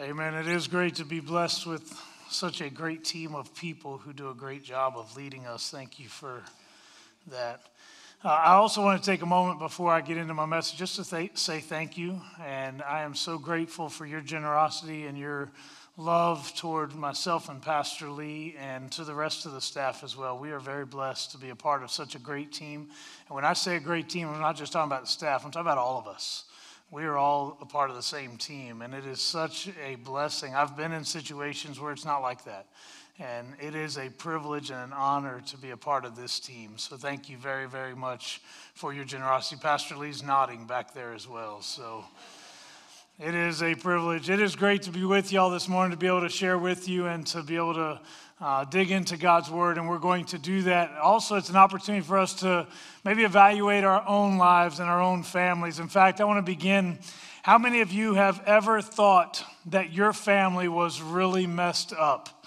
Amen. It is great to be blessed with such a great team of people who do a great job of leading us. Thank you for that. Uh, I also want to take a moment before I get into my message just to th- say thank you. And I am so grateful for your generosity and your love toward myself and Pastor Lee and to the rest of the staff as well. We are very blessed to be a part of such a great team. And when I say a great team, I'm not just talking about the staff, I'm talking about all of us we are all a part of the same team, and it is such a blessing. I've been in situations where it's not like that, and it is a privilege and an honor to be a part of this team. So, thank you very, very much for your generosity. Pastor Lee's nodding back there as well. So, it is a privilege. It is great to be with y'all this morning, to be able to share with you and to be able to uh, dig into God's Word, and we're going to do that. Also, it's an opportunity for us to maybe evaluate our own lives and our own families. In fact, I want to begin. How many of you have ever thought that your family was really messed up?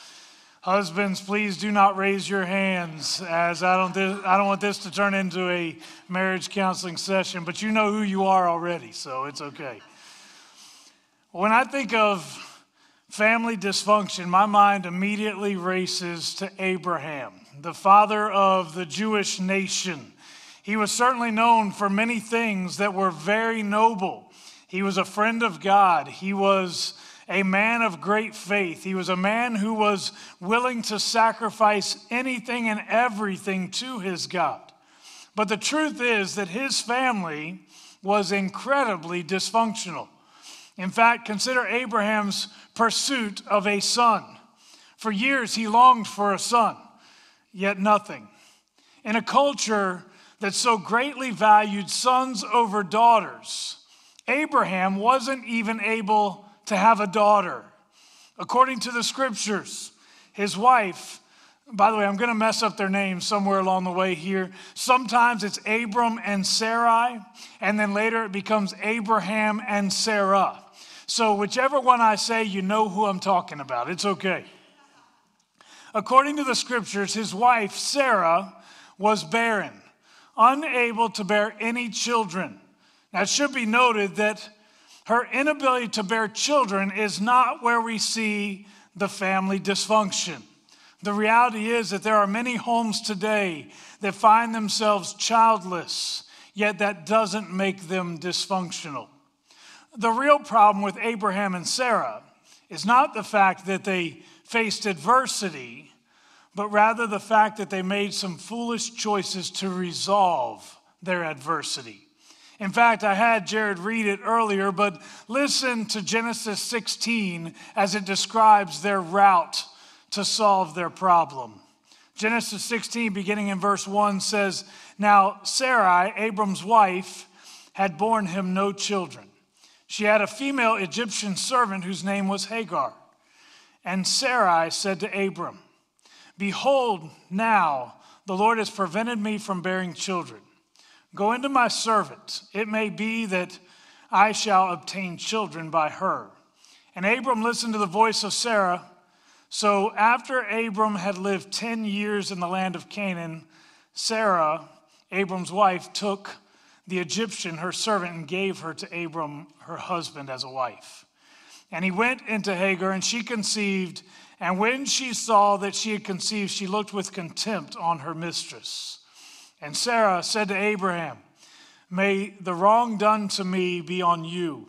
Husbands, please do not raise your hands, as I don't, I don't want this to turn into a marriage counseling session, but you know who you are already, so it's okay. When I think of family dysfunction, my mind immediately races to Abraham, the father of the Jewish nation. He was certainly known for many things that were very noble. He was a friend of God. He was a man of great faith. He was a man who was willing to sacrifice anything and everything to his God. But the truth is that his family was incredibly dysfunctional. In fact, consider Abraham's pursuit of a son. For years, he longed for a son, yet nothing. In a culture that so greatly valued sons over daughters, Abraham wasn't even able to have a daughter. According to the scriptures, his wife, by the way, I'm going to mess up their names somewhere along the way here. Sometimes it's Abram and Sarai, and then later it becomes Abraham and Sarah. So, whichever one I say, you know who I'm talking about. It's okay. According to the scriptures, his wife, Sarah, was barren, unable to bear any children. Now, it should be noted that her inability to bear children is not where we see the family dysfunction. The reality is that there are many homes today that find themselves childless, yet that doesn't make them dysfunctional. The real problem with Abraham and Sarah is not the fact that they faced adversity, but rather the fact that they made some foolish choices to resolve their adversity. In fact, I had Jared read it earlier, but listen to Genesis 16 as it describes their route to solve their problem. Genesis 16, beginning in verse 1, says, Now Sarai, Abram's wife, had borne him no children. She had a female Egyptian servant whose name was Hagar. And Sarai said to Abram, Behold, now the Lord has prevented me from bearing children. Go into my servant. It may be that I shall obtain children by her. And Abram listened to the voice of Sarah. So after Abram had lived 10 years in the land of Canaan, Sarah, Abram's wife, took the Egyptian, her servant, and gave her to Abram, her husband, as a wife. And he went into Hagar, and she conceived. And when she saw that she had conceived, she looked with contempt on her mistress. And Sarah said to Abraham, May the wrong done to me be on you.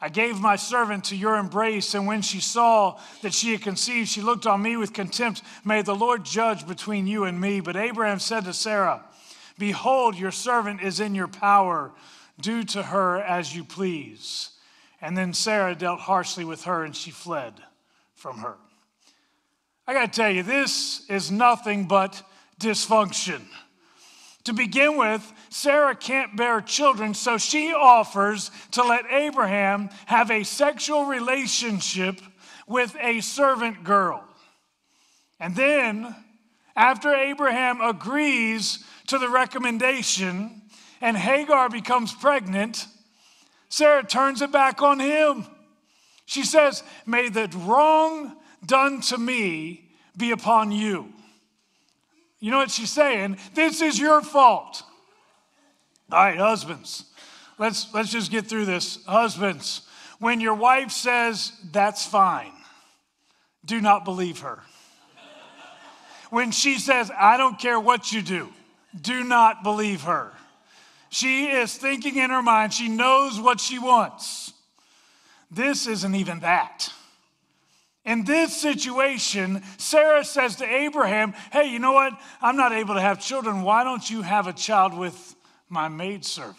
I gave my servant to your embrace, and when she saw that she had conceived, she looked on me with contempt. May the Lord judge between you and me. But Abraham said to Sarah, Behold, your servant is in your power. Do to her as you please. And then Sarah dealt harshly with her, and she fled from her. I got to tell you, this is nothing but dysfunction. To begin with, Sarah can't bear children, so she offers to let Abraham have a sexual relationship with a servant girl. And then, after Abraham agrees to the recommendation and Hagar becomes pregnant, Sarah turns it back on him. She says, May the wrong done to me be upon you. You know what she's saying? This is your fault. All right, husbands, let's, let's just get through this. Husbands, When your wife says, that's fine, do not believe her. When she says, I don't care what you do, do not believe her. She is thinking in her mind, she knows what she wants. This isn't even that. In this situation, Sarah says to Abraham, Hey, you know what? I'm not able to have children. Why don't you have a child with my maidservant?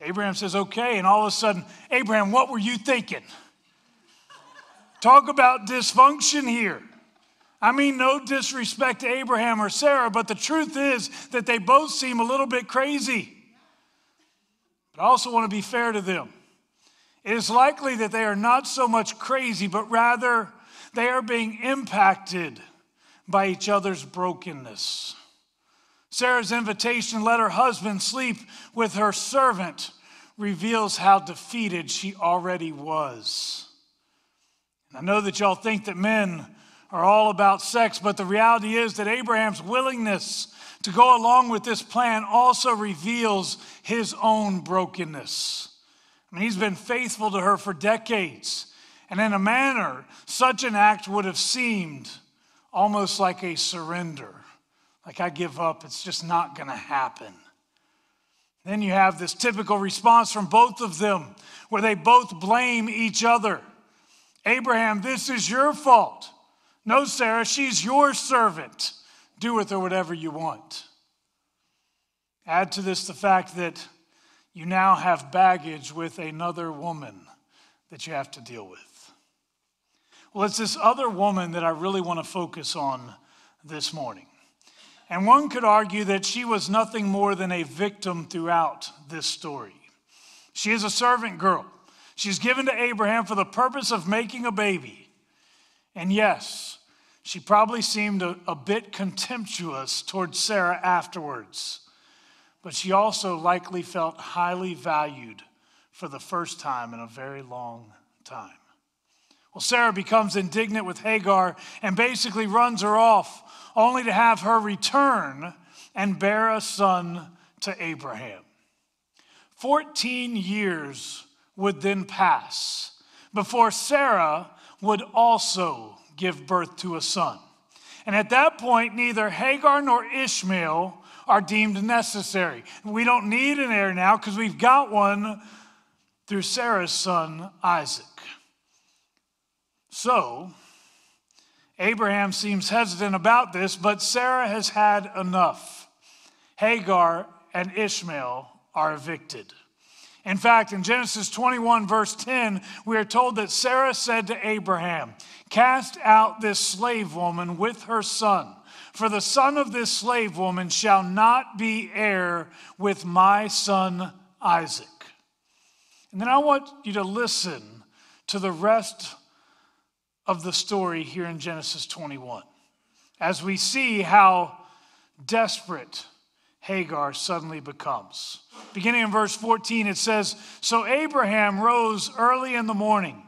Abraham says, Okay. And all of a sudden, Abraham, what were you thinking? Talk about dysfunction here. I mean, no disrespect to Abraham or Sarah, but the truth is that they both seem a little bit crazy. But I also want to be fair to them. It is likely that they are not so much crazy, but rather they are being impacted by each other's brokenness. Sarah's invitation, let her husband sleep with her servant, reveals how defeated she already was. And I know that y'all think that men are all about sex, but the reality is that Abraham's willingness to go along with this plan also reveals his own brokenness. I mean, he's been faithful to her for decades. And in a manner, such an act would have seemed almost like a surrender. Like, I give up, it's just not going to happen. Then you have this typical response from both of them where they both blame each other. Abraham, this is your fault. No, Sarah, she's your servant. Do with her whatever you want. Add to this the fact that you now have baggage with another woman that you have to deal with. Well, it's this other woman that I really want to focus on this morning. And one could argue that she was nothing more than a victim throughout this story. She is a servant girl. She's given to Abraham for the purpose of making a baby. And yes, she probably seemed a, a bit contemptuous towards Sarah afterwards, but she also likely felt highly valued for the first time in a very long time. Well, Sarah becomes indignant with Hagar and basically runs her off, only to have her return and bear a son to Abraham. 14 years would then pass before Sarah would also give birth to a son. And at that point, neither Hagar nor Ishmael are deemed necessary. We don't need an heir now because we've got one through Sarah's son, Isaac. So, Abraham seems hesitant about this, but Sarah has had enough. Hagar and Ishmael are evicted. In fact, in Genesis 21, verse 10, we are told that Sarah said to Abraham, Cast out this slave woman with her son, for the son of this slave woman shall not be heir with my son Isaac. And then I want you to listen to the rest of the story here in Genesis 21 as we see how desperate Hagar suddenly becomes. Beginning in verse 14, it says So Abraham rose early in the morning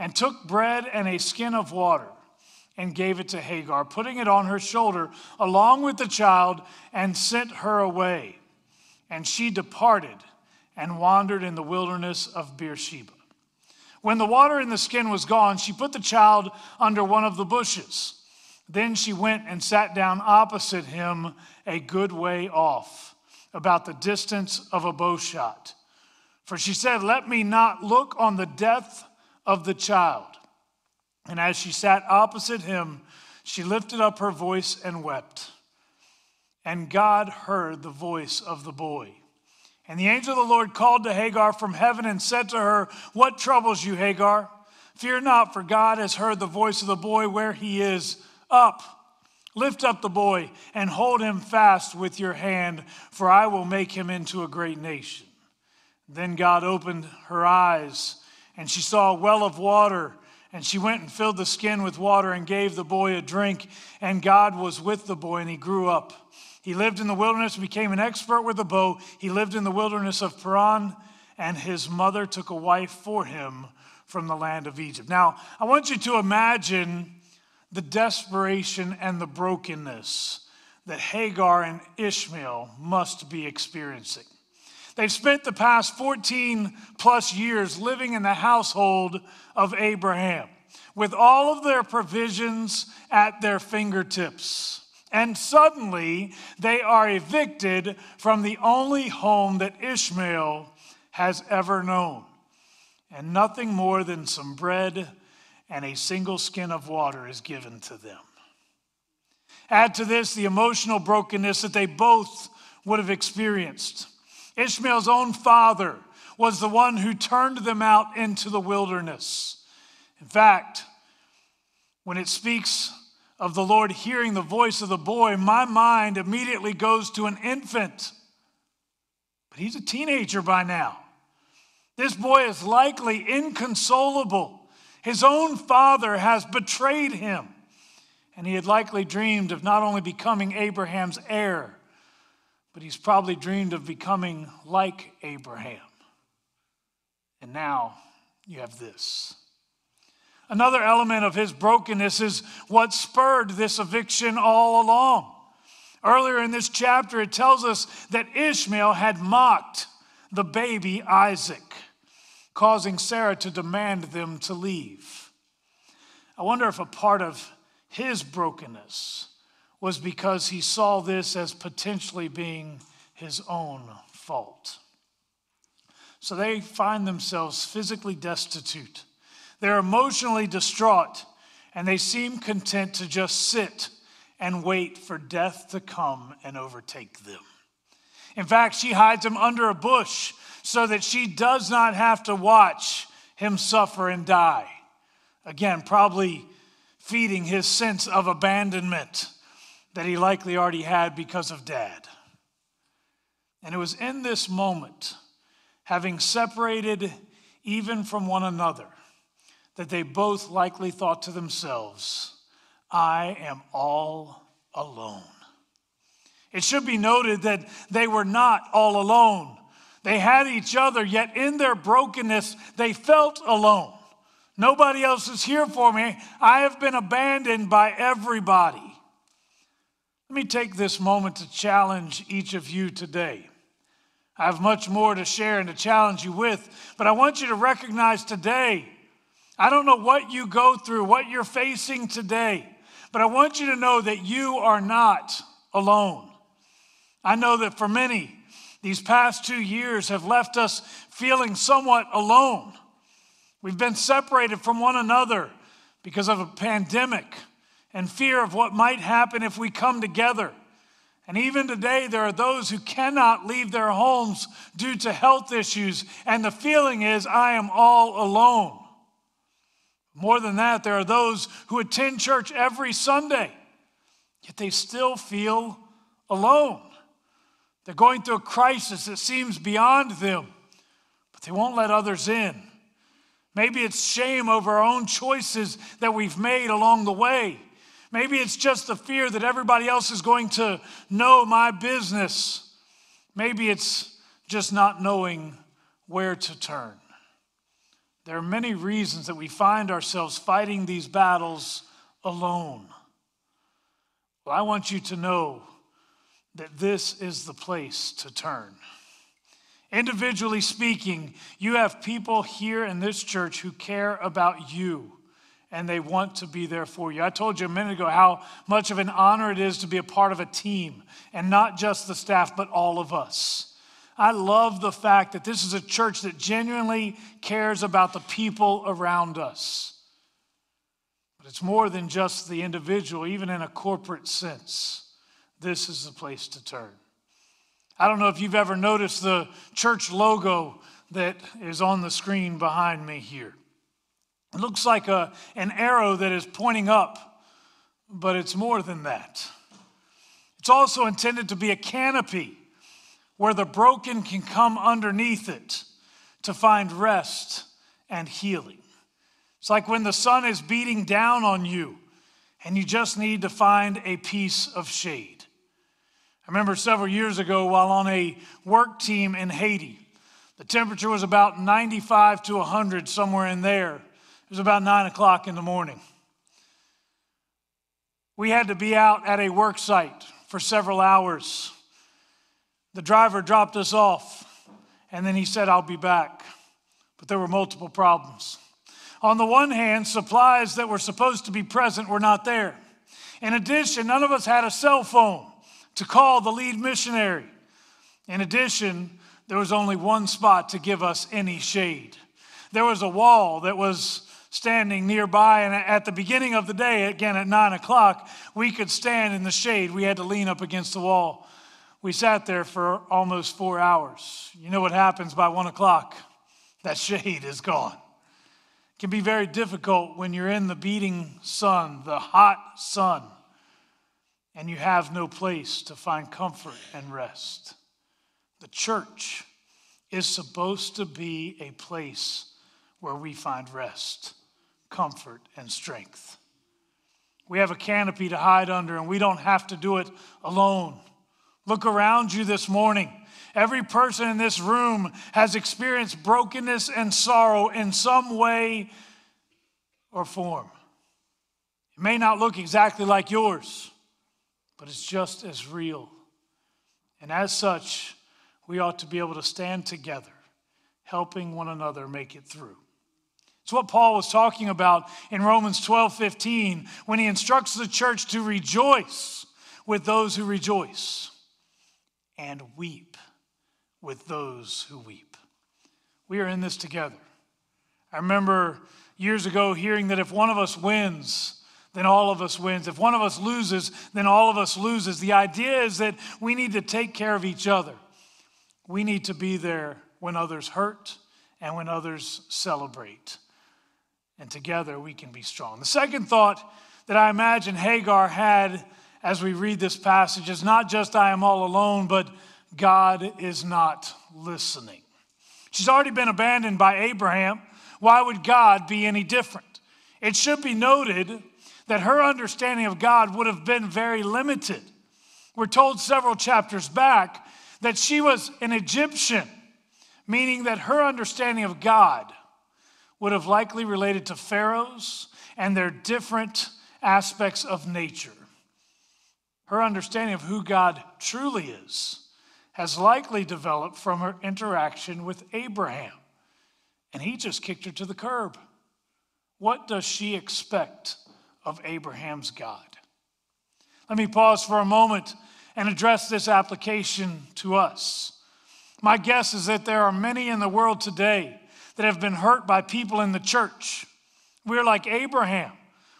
and took bread and a skin of water and gave it to Hagar, putting it on her shoulder along with the child, and sent her away. And she departed and wandered in the wilderness of Beersheba. When the water in the skin was gone, she put the child under one of the bushes. Then she went and sat down opposite him a good way off, about the distance of a bow shot. For she said, Let me not look on the death of the child. And as she sat opposite him, she lifted up her voice and wept. And God heard the voice of the boy. And the angel of the Lord called to Hagar from heaven and said to her, What troubles you, Hagar? Fear not, for God has heard the voice of the boy where he is. Up, lift up the boy, and hold him fast with your hand, for I will make him into a great nation. Then God opened her eyes and she saw a well of water. And she went and filled the skin with water and gave the boy a drink. And God was with the boy, and he grew up. He lived in the wilderness, became an expert with a bow. He lived in the wilderness of Paran, and his mother took a wife for him from the land of Egypt. Now, I want you to imagine the desperation and the brokenness that Hagar and Ishmael must be experiencing. They've spent the past 14 plus years living in the household of Abraham with all of their provisions at their fingertips. And suddenly they are evicted from the only home that Ishmael has ever known. And nothing more than some bread and a single skin of water is given to them. Add to this the emotional brokenness that they both would have experienced. Ishmael's own father was the one who turned them out into the wilderness. In fact, when it speaks of the Lord hearing the voice of the boy, my mind immediately goes to an infant. But he's a teenager by now. This boy is likely inconsolable. His own father has betrayed him. And he had likely dreamed of not only becoming Abraham's heir, but he's probably dreamed of becoming like Abraham. And now you have this. Another element of his brokenness is what spurred this eviction all along. Earlier in this chapter, it tells us that Ishmael had mocked the baby Isaac causing Sarah to demand them to leave. I wonder if a part of his brokenness was because he saw this as potentially being his own fault. So they find themselves physically destitute. They're emotionally distraught, and they seem content to just sit and wait for death to come and overtake them. In fact, she hides him under a bush so that she does not have to watch him suffer and die. Again, probably feeding his sense of abandonment that he likely already had because of dad. And it was in this moment, having separated even from one another, that they both likely thought to themselves, I am all alone. It should be noted that they were not all alone. They had each other, yet in their brokenness, they felt alone. Nobody else is here for me. I have been abandoned by everybody. Let me take this moment to challenge each of you today. I have much more to share and to challenge you with, but I want you to recognize today. I don't know what you go through, what you're facing today, but I want you to know that you are not alone. I know that for many, these past two years have left us feeling somewhat alone. We've been separated from one another because of a pandemic and fear of what might happen if we come together. And even today, there are those who cannot leave their homes due to health issues, and the feeling is, I am all alone. More than that, there are those who attend church every Sunday, yet they still feel alone. They're going through a crisis that seems beyond them, but they won't let others in. Maybe it's shame over our own choices that we've made along the way. Maybe it's just the fear that everybody else is going to know my business. Maybe it's just not knowing where to turn. There are many reasons that we find ourselves fighting these battles alone. Well, I want you to know that this is the place to turn. Individually speaking, you have people here in this church who care about you and they want to be there for you. I told you a minute ago how much of an honor it is to be a part of a team and not just the staff, but all of us. I love the fact that this is a church that genuinely cares about the people around us. But it's more than just the individual, even in a corporate sense this is the place to turn. I don't know if you've ever noticed the church logo that is on the screen behind me here. It looks like a, an arrow that is pointing up, but it's more than that. It's also intended to be a canopy where the broken can come underneath it to find rest and healing. It's like when the sun is beating down on you and you just need to find a piece of shade. I remember several years ago while on a work team in Haiti, the temperature was about 95 to 100, somewhere in there. It was about 9 o'clock in the morning. We had to be out at a work site for several hours. The driver dropped us off, and then he said, I'll be back. But there were multiple problems. On the one hand, supplies that were supposed to be present were not there. In addition, none of us had a cell phone to call the lead missionary. In addition, there was only one spot to give us any shade. There was a wall that was standing nearby, and at the beginning of the day, again at nine o'clock, we could stand in the shade. We had to lean up against the wall. We sat there for almost four hours. You know what happens by one o'clock? That shade is gone. It can be very difficult when you're in the beating sun, the hot sun, and you have no place to find comfort and rest. The church is supposed to be a place where we find rest, comfort, and strength. We have a canopy to hide under, and we don't have to do it alone. Look around you this morning. Every person in this room has experienced brokenness and sorrow in some way or form. It may not look exactly like yours, but it's just as real. And as such, we ought to be able to stand together, helping one another make it through. It's what Paul was talking about in Romans 12 15 when he instructs the church to rejoice with those who rejoice and weep with those who weep. We are in this together. I remember years ago hearing that if one of us wins, then all of us wins. If one of us loses, then all of us loses. The idea is that we need to take care of each other. We need to be there when others hurt and when others celebrate. And together we can be strong. The second thought that I imagine Hagar had as we read this passage is not just I am all alone, but God is not listening. She's already been abandoned by Abraham. Why would God be any different? It should be noted that her understanding of God would have been very limited. We're told several chapters back that she was an Egyptian, meaning that her understanding of God would have likely related to pharaohs and their different aspects of nature. Her understanding of who God truly is has likely developed from her interaction with Abraham, and he just kicked her to the curb. What does she expect of Abraham's God? Let me pause for a moment and address this application to us. My guess is that there are many in the world today that have been hurt by people in the church. We're like Abraham.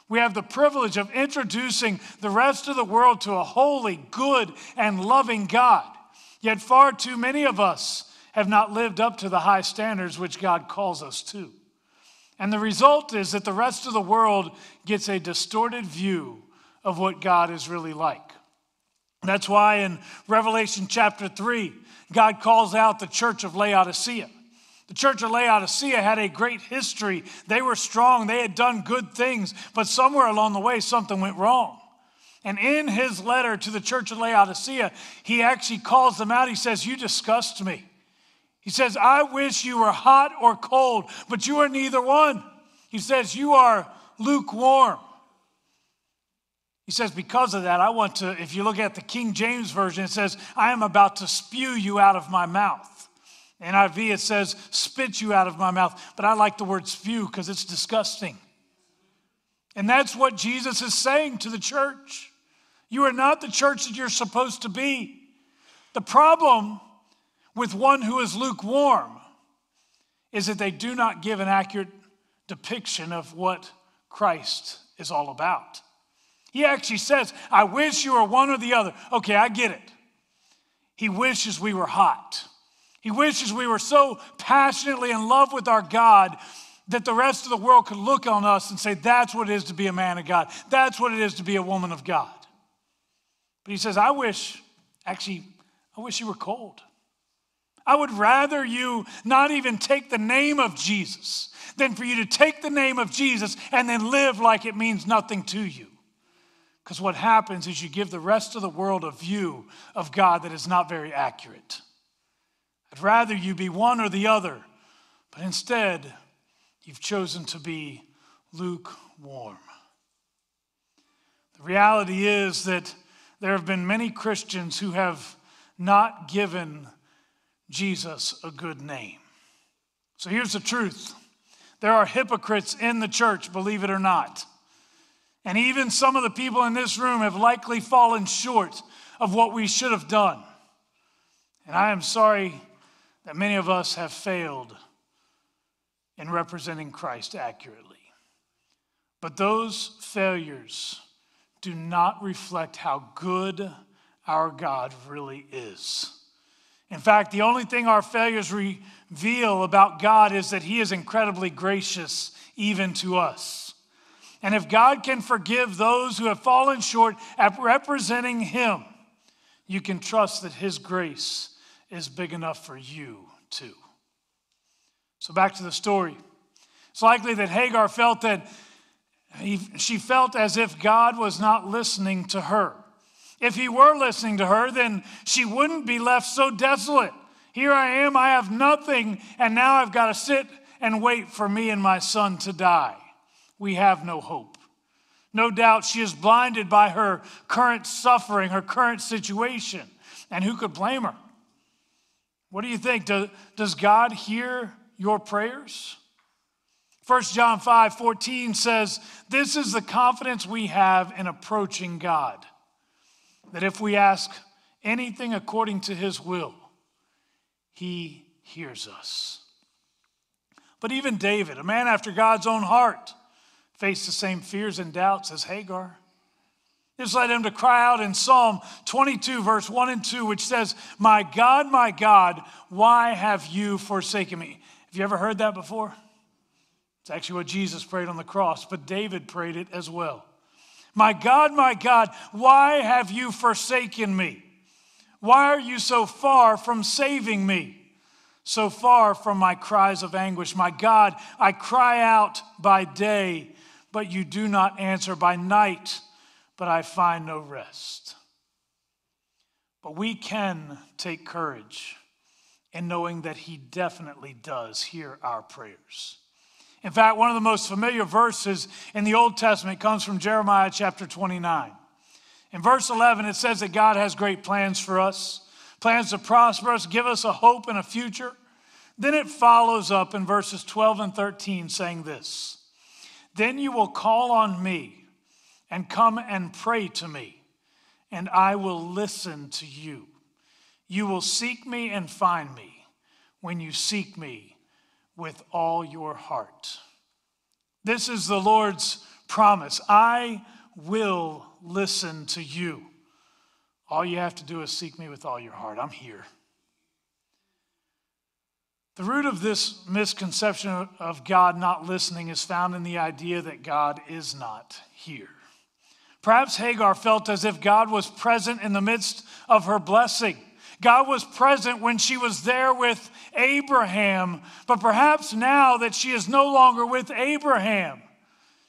We have the privilege of introducing the rest of the world to a holy, good, and loving God. Yet far too many of us have not lived up to the high standards which God calls us to. And the result is that the rest of the world gets a distorted view of what God is really like. That's why in Revelation chapter 3, God calls out the church of Laodicea. The church of Laodicea had a great history. They were strong, they had done good things, but somewhere along the way, something went wrong. And in his letter to the church of Laodicea, he actually calls them out. He says, You disgust me. He says, I wish you were hot or cold, but you are neither one. He says, You are lukewarm. He says, Because of that, I want to, if you look at the King James Version, it says, I am about to spew you out of my mouth. NIV, it says, spit you out of my mouth. But I like the word spew because it's disgusting. And that's what Jesus is saying to the church. You are not the church that you're supposed to be. The problem with one who is lukewarm is that they do not give an accurate depiction of what Christ is all about. He actually says, I wish you were one or the other. Okay, I get it. He wishes we were hot. He wishes we were so passionately in love with our God that the rest of the world could look on us and say, that's what it is to be a man of God. That's what it is to be a woman of God. But he says, I wish, actually, I wish you were cold. I would rather you not even take the name of Jesus than for you to take the name of Jesus and then live like it means nothing to you. Because what happens is you give the rest of the world a view of God that is not very accurate. I'd rather you be one or the other, but instead, you've chosen to be lukewarm. The reality is that there have been many Christians who have not given Jesus a good name. So here's the truth there are hypocrites in the church, believe it or not. And even some of the people in this room have likely fallen short of what we should have done. And I am sorry that many of us have failed in representing Christ accurately. But those failures do not reflect how good our God really is. In fact, the only thing our failures reveal about God is that He is incredibly gracious even to us. And if God can forgive those who have fallen short at representing Him, you can trust that His grace is big enough for you too. So, back to the story. It's likely that Hagar felt that he, she felt as if God was not listening to her. If he were listening to her, then she wouldn't be left so desolate. Here I am, I have nothing, and now I've got to sit and wait for me and my son to die. We have no hope. No doubt she is blinded by her current suffering, her current situation. And who could blame her? What do you think? Does God hear your prayers? 1 John 5 14 says, This is the confidence we have in approaching God, that if we ask anything according to his will, he hears us. But even David, a man after God's own heart, faced the same fears and doubts as Hagar. This led him to cry out in Psalm 22, verse 1 and 2, which says, My God, my God, why have you forsaken me? Have you ever heard that before? It's actually what Jesus prayed on the cross, but David prayed it as well. My God, my God, why have you forsaken me? Why are you so far from saving me? So far from my cries of anguish. My God, I cry out by day, but you do not answer. By night, but I find no rest. But we can take courage in knowing that He definitely does hear our prayers. In fact, one of the most familiar verses in the Old Testament comes from Jeremiah chapter 29. In verse 11, it says that God has great plans for us, plans to prosper us, give us a hope and a future. Then it follows up in verses 12 and 13 saying this Then you will call on me and come and pray to me, and I will listen to you. You will seek me and find me when you seek me with all your heart. This is the Lord's promise. I will listen to you. All you have to do is seek me with all your heart. I'm here. The root of this misconception of God not listening is found in the idea that God is not here. Perhaps Hagar felt as if God was present in the midst of her blessing. God was present when she was there with Abraham, but perhaps now that she is no longer with Abraham,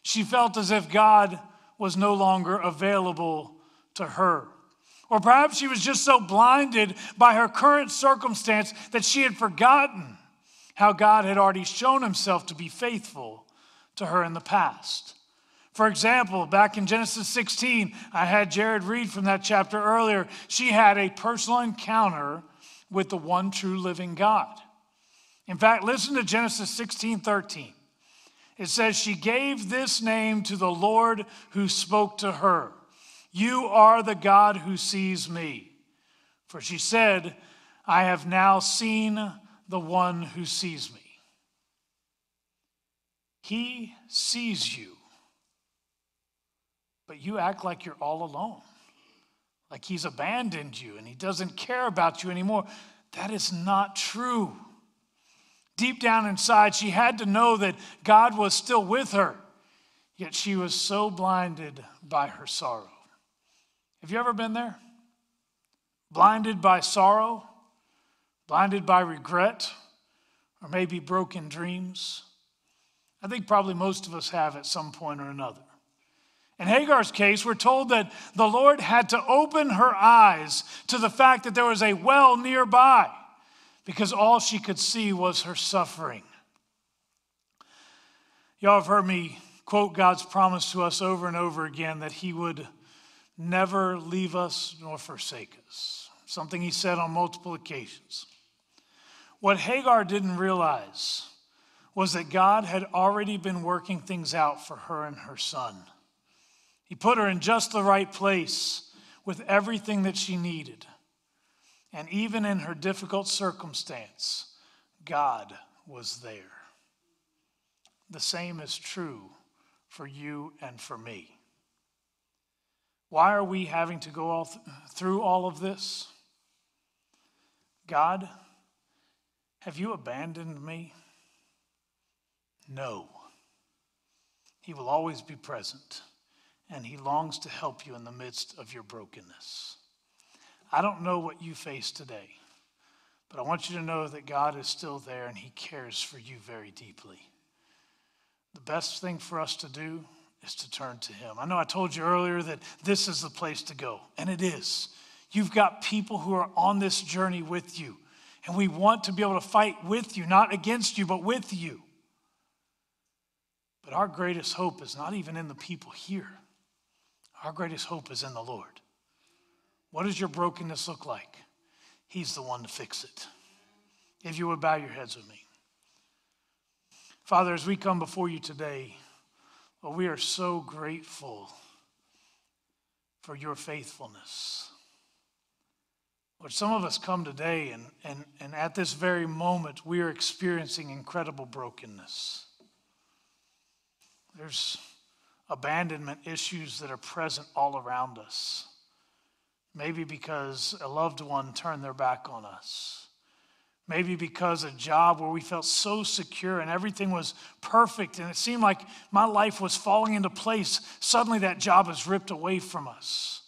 she felt as if God was no longer available to her. Or perhaps she was just so blinded by her current circumstance that she had forgotten how God had already shown himself to be faithful to her in the past. For example, back in Genesis 16, I had Jared read from that chapter earlier. She had a personal encounter with the one true living God. In fact, listen to Genesis 16 13. It says, She gave this name to the Lord who spoke to her You are the God who sees me. For she said, I have now seen the one who sees me. He sees you but you act like you're all alone, like he's abandoned you and he doesn't care about you anymore. That is not true. Deep down inside, she had to know that God was still with her, yet she was so blinded by her sorrow. Have you ever been there? Blinded by sorrow, blinded by regret, or maybe broken dreams? I think probably most of us have at some point or another. In Hagar's case, we're told that the Lord had to open her eyes to the fact that there was a well nearby because all she could see was her suffering. Y'all have heard me quote God's promise to us over and over again that He would never leave us nor forsake us, something He said on multiple occasions. What Hagar didn't realize was that God had already been working things out for her and her son. He put her in just the right place with everything that she needed. And even in her difficult circumstance, God was there. The same is true for you and for me. Why are we having to go all th- through all of this? God, have you abandoned me? No. He will always be present, and He longs to help you in the midst of your brokenness. I don't know what you face today, but I want you to know that God is still there and He cares for you very deeply. The best thing for us to do is to turn to Him. I know I told you earlier that this is the place to go, and it is. You've got people who are on this journey with you, and we want to be able to fight with you, not against you, but with you. But our greatest hope is not even in the people here. Our greatest hope is in the Lord. What does your brokenness look like? He's the one to fix it. If you would bow your heads with me. Father, as we come before you today, well, we are so grateful for your faithfulness. Lord, some of us come today, and, and, and at this very moment, we are experiencing incredible brokenness. There's abandonment issues that are present all around us. Maybe because a loved one turned their back on us. Maybe because a job where we felt so secure and everything was perfect and it seemed like my life was falling into place, suddenly that job is ripped away from us.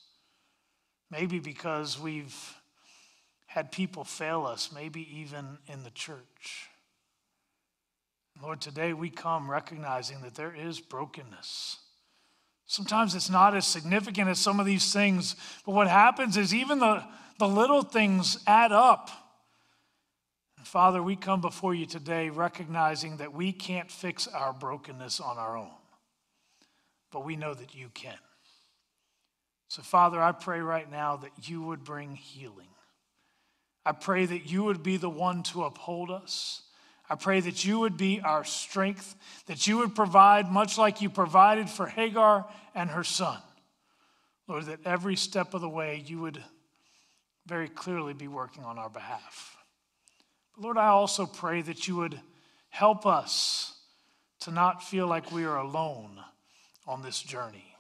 Maybe because we've had people fail us, maybe even in the church. Lord, today we come recognizing that there is brokenness. Sometimes it's not as significant as some of these things, but what happens is even the, the little things add up. And Father, we come before you today recognizing that we can't fix our brokenness on our own, but we know that you can. So, Father, I pray right now that you would bring healing. I pray that you would be the one to uphold us. I pray that you would be our strength, that you would provide much like you provided for Hagar and her son. Lord, that every step of the way you would very clearly be working on our behalf. Lord, I also pray that you would help us to not feel like we are alone on this journey.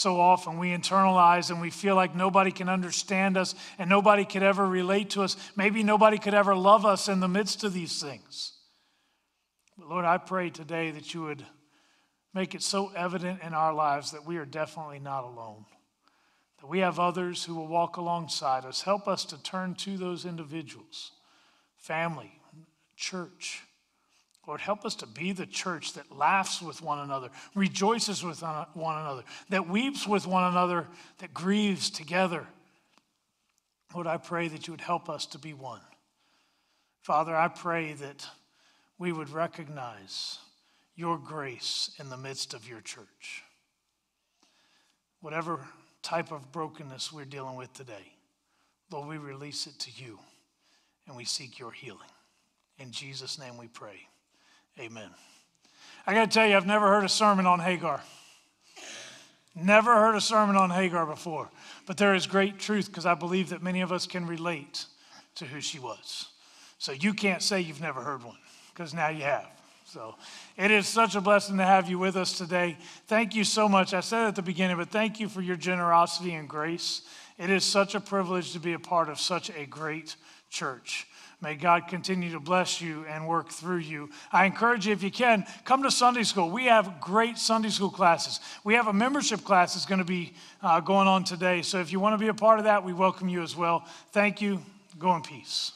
So often we internalize and we feel like nobody can understand us and nobody could ever relate to us. Maybe nobody could ever love us in the midst of these things. But Lord, I pray today that you would make it so evident in our lives that we are definitely not alone, that we have others who will walk alongside us. Help us to turn to those individuals, family, church Lord, help us to be the church that laughs with one another, rejoices with one another, that weeps with one another, that grieves together. Lord, I pray that you would help us to be one. Father, I pray that we would recognize your grace in the midst of your church. Whatever type of brokenness we're dealing with today, Lord, we release it to you and we seek your healing. In Jesus' name we pray. Amen. I got to tell you, I've never heard a sermon on Hagar. Never heard a sermon on Hagar before. But there is great truth because I believe that many of us can relate to who she was. So you can't say you've never heard one because now you have. So it is such a blessing to have you with us today. Thank you so much. I said at the beginning, but thank you for your generosity and grace. It is such a privilege to be a part of such a great church. May God continue to bless you and work through you. I encourage you, if you can, come to Sunday school. We have great Sunday school classes. We have a membership class that's going to be uh, going on today. So if you want to be a part of that, we welcome you as well. Thank you. Go in peace.